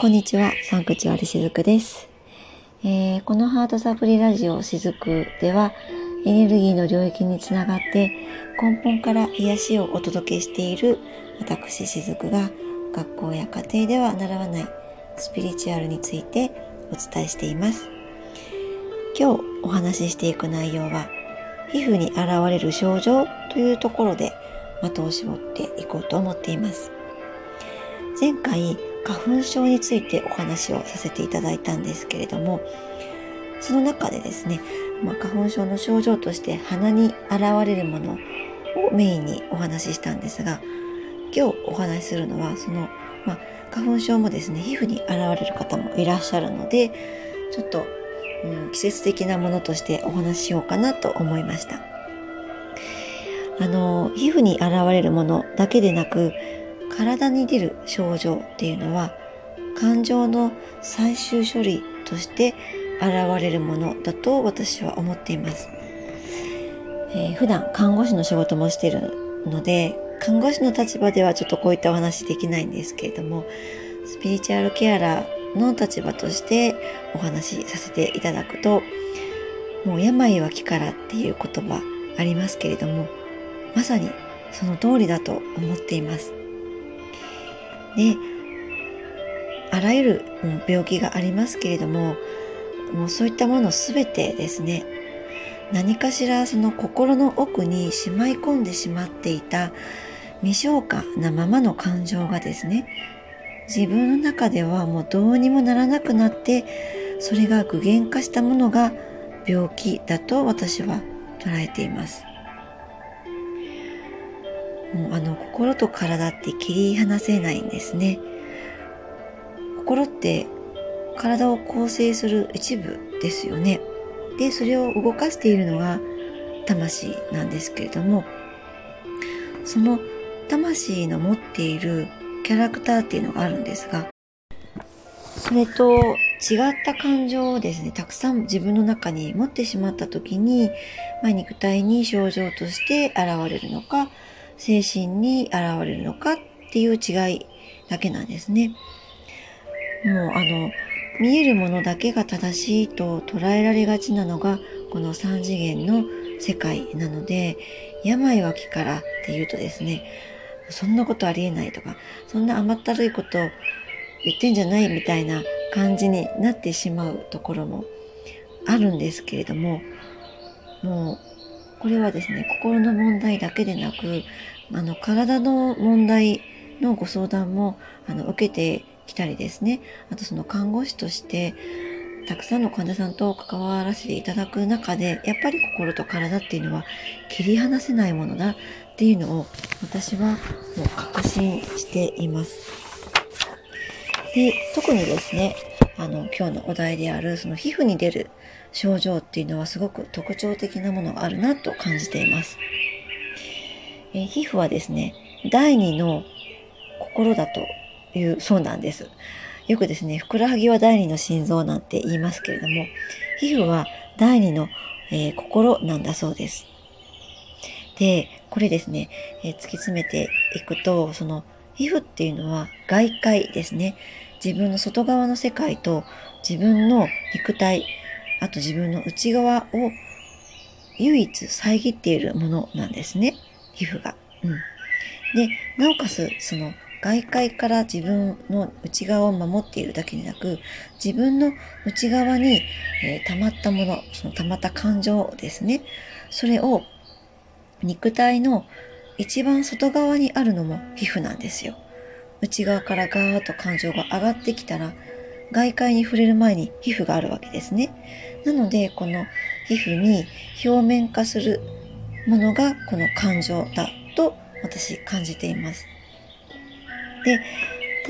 こんにちは、サンクチュアリしずくです、えーこのハートサプリラジオしずくでは、エネルギーの領域につながって根本から癒しをお届けしている私しずくが学校や家庭では習わないスピリチュアルについてお伝えしています。今日お話ししていく内容は、皮膚に現れる症状というところで的を絞っていこうと思っています。前回花粉症についてお話をさせていただいたんですけれども、その中でですね、まあ、花粉症の症状として鼻に現れるものをメインにお話ししたんですが、今日お話しするのは、その、まあ、花粉症もですね、皮膚に現れる方もいらっしゃるので、ちょっと、うん、季節的なものとしてお話ししようかなと思いました。あの、皮膚に現れるものだけでなく、体に出る症状っていうのは、感情の最終処理として現れるものだと私は思っています。えー普段看護師の仕事もしているので、看護師の立場ではちょっとこういったお話できないんですけれども、スピリチュアルケアラーの立場としてお話しさせていただくと、もう病は気からっていう言葉ありますけれども、まさにその通りだと思っています。で、あらゆる病気がありますけれども、もうそういったものすべてですね、何かしらその心の奥にしまい込んでしまっていた未消化なままの感情がですね、自分の中ではもうどうにもならなくなって、それが具現化したものが病気だと私は捉えています。もうあの心と体って切り離せないんですね。心って体を構成する一部ですよね。で、それを動かしているのが魂なんですけれども、その魂の持っているキャラクターっていうのがあるんですが、それと違った感情をですね、たくさん自分の中に持ってしまった時に、まあ、肉体に症状として現れるのか、精神に現れるのかっていう違いだけなんですね。もうあの、見えるものだけが正しいと捉えられがちなのが、この三次元の世界なので、病は気からっていうとですね、そんなことありえないとか、そんな甘ったるいこと言ってんじゃないみたいな感じになってしまうところもあるんですけれども、もう、これはですね、心の問題だけでなく、あの、体の問題のご相談も、あの、受けてきたりですね、あとその看護師として、たくさんの患者さんと関わらせていただく中で、やっぱり心と体っていうのは切り離せないものだっていうのを私はもう確信しています。で、特にですね、あの、今日のお題である、その皮膚に出る症状っていうのはすごく特徴的なものがあるなと感じています。え皮膚はですね、第二の心だというそうなんです。よくですね、ふくらはぎは第二の心臓なんて言いますけれども、皮膚は第二の、えー心なんだそうです。で、これですね、えー突き詰めていくと、その皮膚っていうのは外界ですね。自分の外側の世界と自分の肉体、あと自分の内側を唯一遮っているものなんですね。皮膚が。うん。で、なおかつ、その外界から自分の内側を守っているだけでなく、自分の内側に、えー溜まったもの、その溜まった感情ですね。それを肉体の一番外側にあるのも皮膚なんですよ。内側からガーッと感情が上がってきたら、外界に触れる前に皮膚があるわけですね。なので、この皮膚に表面化するものがこの感情だと私感じています。で、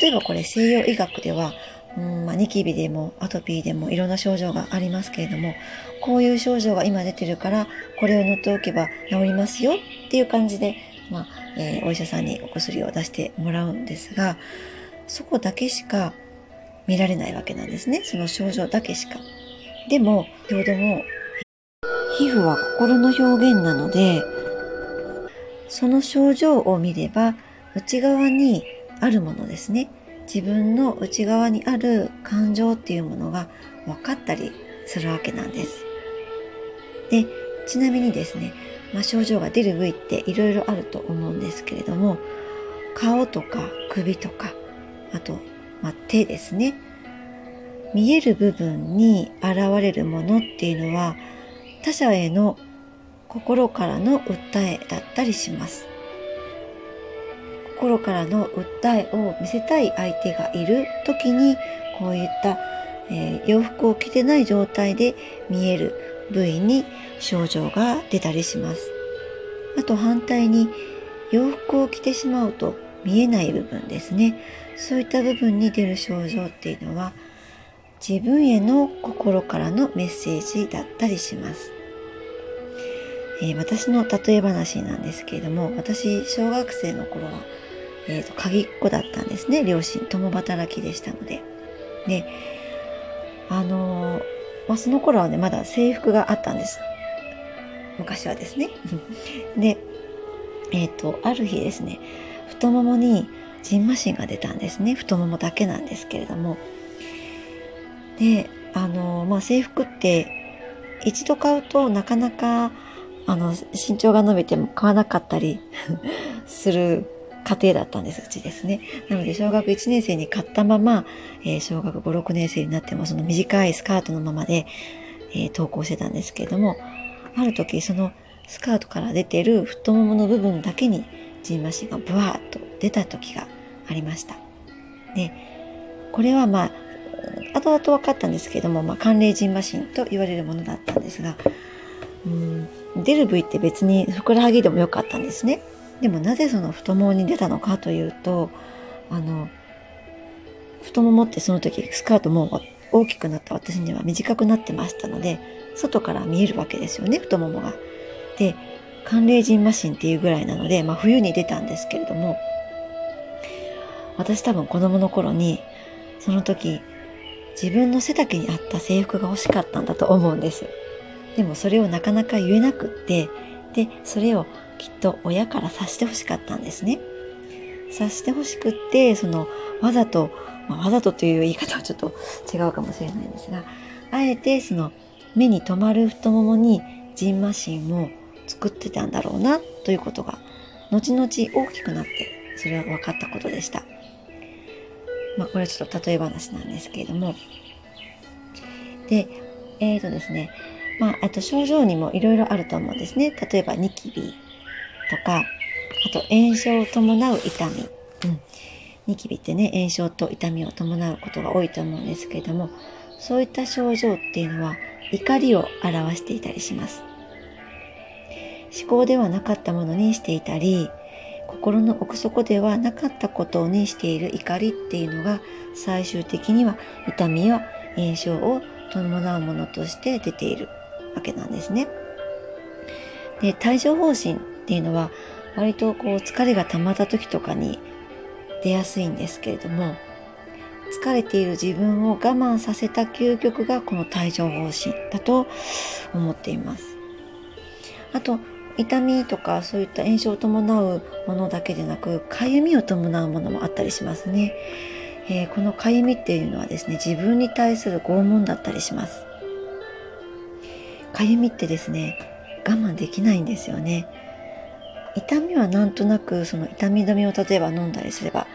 例えばこれ西洋医学では、うんまあ、ニキビでもアトピーでもいろんな症状がありますけれども、こういう症状が今出てるから、これを塗っておけば治りますよっていう感じで、まあえーお医者さんにお薬を出してもらうんですが、そこだけしか見られないわけなんですね。その症状だけしか。でも、先ほども、皮膚は心の表現なので、その症状を見れば、内側にあるものですね。自分の内側にある感情っていうものが分かったりするわけなんです。で、ちなみにですね、まあ、症状が出る部位っていろいろあると思うんですけれども、顔とか首とか、あと、まあ、手ですね。見える部分に現れるものっていうのは他者への心からの訴えだったりします。心からの訴えを見せたい相手がいる時にこういった、えー、洋服を着てない状態で見える部位に症状が出たりします。あと反対に洋服を着てしまうと見えない部分ですね。そういった部分に出る症状っていうのは自分への心からのメッセージだったりします。えー、私の例え話なんですけれども、私、小学生の頃は、えっ、ー、と、鍵っ子だったんですね。両親、共働きでしたので。で、あのー、まあ、その頃はね、まだ制服があったんです。昔はですね。で、えっ、と、ある日ですね、太ももにジンマシンが出たんですね。太ももだけなんですけれども。で、あの、まあ、制服って一度買うとなかなかあの、身長が伸びても買わなかったり する家庭だったんです、うちですね。なので、小学1年生に買ったまま、えー、小学5、6年生になっても、その短いスカートのままで、えー、登校してたんですけれども、ある時、そのスカートから出てる太ももの部分だけに、ジンマシンがブワーッと出た時がありました。で、これはまあ、後々分かったんですけども、まあ、寒冷ジンマシンと言われるものだったんですが、うん出る部位って別にふくらはぎでもよかったんですね。でもなぜその太ももに出たのかというと、あの、太ももってその時スカートも大きくなった私には短くなってましたので、外から見えるわけですよね、太ももが。で、寒冷ジンマシンっていうぐらいなので、まあ冬に出たんですけれども、私多分子供の頃に、その時、自分の背丈に合った制服が欲しかったんだと思うんです。でもそれをなかなか言えなくって、で、それをきっと親から察してほしかったんですね。察してほしくって、その、わざと、まあ、わざとという言い方はちょっと違うかもしれないんですが、あえてその、目に留まる太ももにジンマシンを作ってたんだろうな、ということが、後々大きくなって、それは分かったことでした。まあ、これはちょっと例え話なんですけれども。で、えーとですね、まあ、あと症状にもいろいろあると思うんですね。例えばニキビとか、あと炎症を伴う痛み。うん。ニキビってね、炎症と痛みを伴うことが多いと思うんですけれども、そういった症状っていうのは怒りを表していたりします。思考ではなかったものにしていたり、心の奥底ではなかったことにしている怒りっていうのが最終的には痛みや炎症を伴うものとして出ているわけなんですね。で、帯状疱疹っていうのは割とこう疲れが溜まった時とかに出やすいんですけれども、疲れている自分を我慢させた究極がこの帯状疱疹だと思っています。あと、痛みとかそういった炎症を伴うものだけでなく、かゆみを伴うものもあったりしますね。えー、このかゆみっていうのはですね、自分に対する拷問だったりします。かゆみってですね、我慢できないんですよね。痛みはなんとなくその痛み止めを例えば飲んだりすれば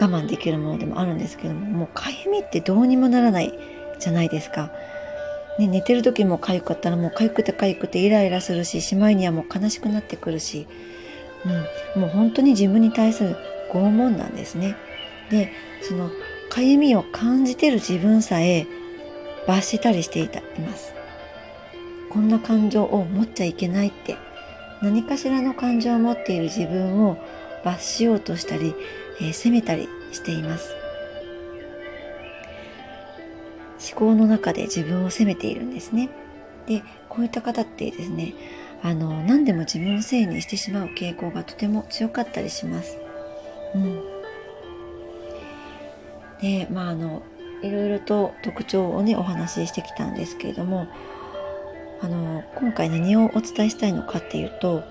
我慢できるものでもあるんですけども、もうかゆみってどうにもならないじゃないですか。ね、寝てる時も痒かったらもう痒くて痒くてイライラするし、しまいにはもう悲しくなってくるし、うん、もう本当に自分に対する拷問なんですね。で、その痒みを感じてる自分さえ罰したりしていた、います。こんな感情を持っちゃいけないって何かしらの感情を持っている自分を罰しようとしたり、えー、責めたりしています。思考の中で自分を責めているんですね。で、こういった方ってですね、あの、何でも自分のせいにしてしまう傾向がとても強かったりします。うん。で、まあ、あの、いろいろと特徴をね、お話ししてきたんですけれども、あの、今回何をお伝えしたいのかっていうと、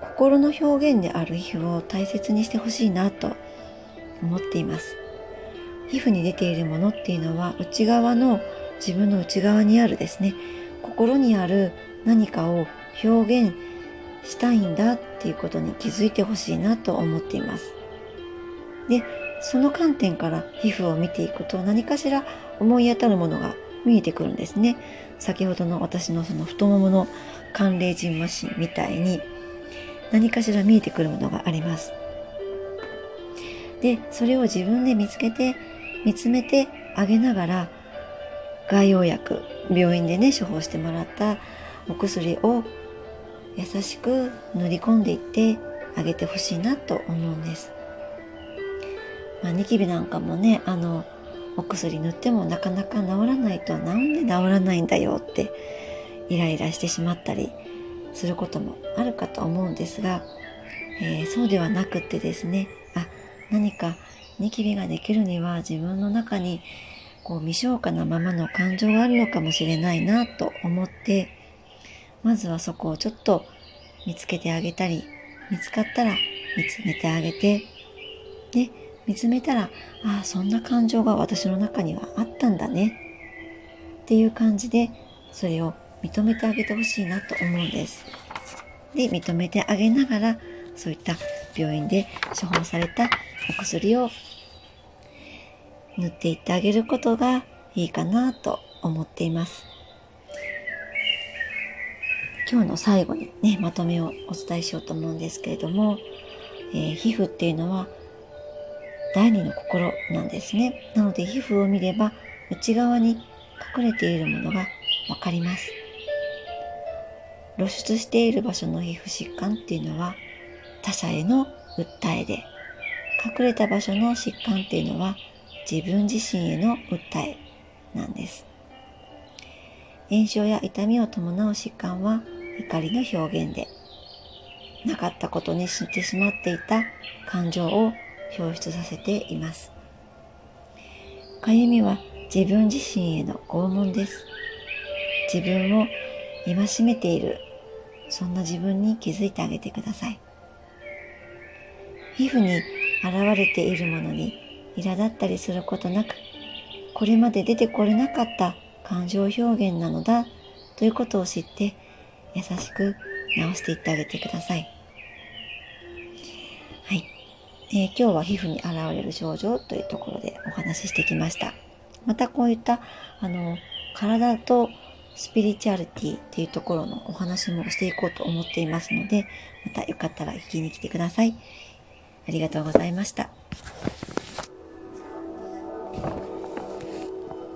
心の表現である皮膚を大切にしてほしいなと思っています。皮膚に出ているものっていうのは内側の自分の内側にあるですね心にある何かを表現したいんだっていうことに気づいてほしいなと思っています。で、その観点から皮膚を見ていくと何かしら思い当たるものが見えてくるんですね。先ほどの私のその太ももの寒冷人マシンみたいに何かしら見えてくるものがあります。で、それを自分で見つけて、見つめてあげながら、外用薬、病院でね、処方してもらったお薬を優しく塗り込んでいってあげてほしいなと思うんです。まあ、ニキビなんかもね、あの、お薬塗ってもなかなか治らないとなんで治らないんだよってイライラしてしまったりすることもあるかと思うんですが、えー、そうではなくってですね、あ、何かニキビができるには自分の中にこう未消化なままの感情があるのかもしれないなと思って、まずはそこをちょっと見つけてあげたり、見つかったら見つめてあげて、で、見つめたら、ああ、そんな感情が私の中にはあったんだね。っていう感じで、それを認めてあげてほしいなと思うんです。で、認めてあげながら、そういった病院で処方されたお薬を塗っていってあげることがいいかなと思っています。今日の最後にね、まとめをお伝えしようと思うんですけれども、えー、皮膚っていうのは第二の心なんですね。なので皮膚を見れば内側に隠れているものがわかります。露出している場所の皮膚疾患っていうのは他者への訴えで、隠れた場所の疾患っていうのは自分自身への訴えなんです。炎症や痛みを伴う疾患は怒りの表現で、なかったことにしてしまっていた感情を表出させています。かゆみは自分自身への拷問です。自分を戒めている、そんな自分に気づいてあげてください。皮膚に現れているものに苛立ったりすることなく、これまで出てこれなかった感情表現なのだということを知って優しく直していってあげてください。はい。えー、今日は皮膚に現れる症状というところでお話ししてきました。またこういった、あの、体とスピリチュアリティっていうところのお話もしていこうと思っていますので、またよかったら聞きに来てください。ありがとうございました。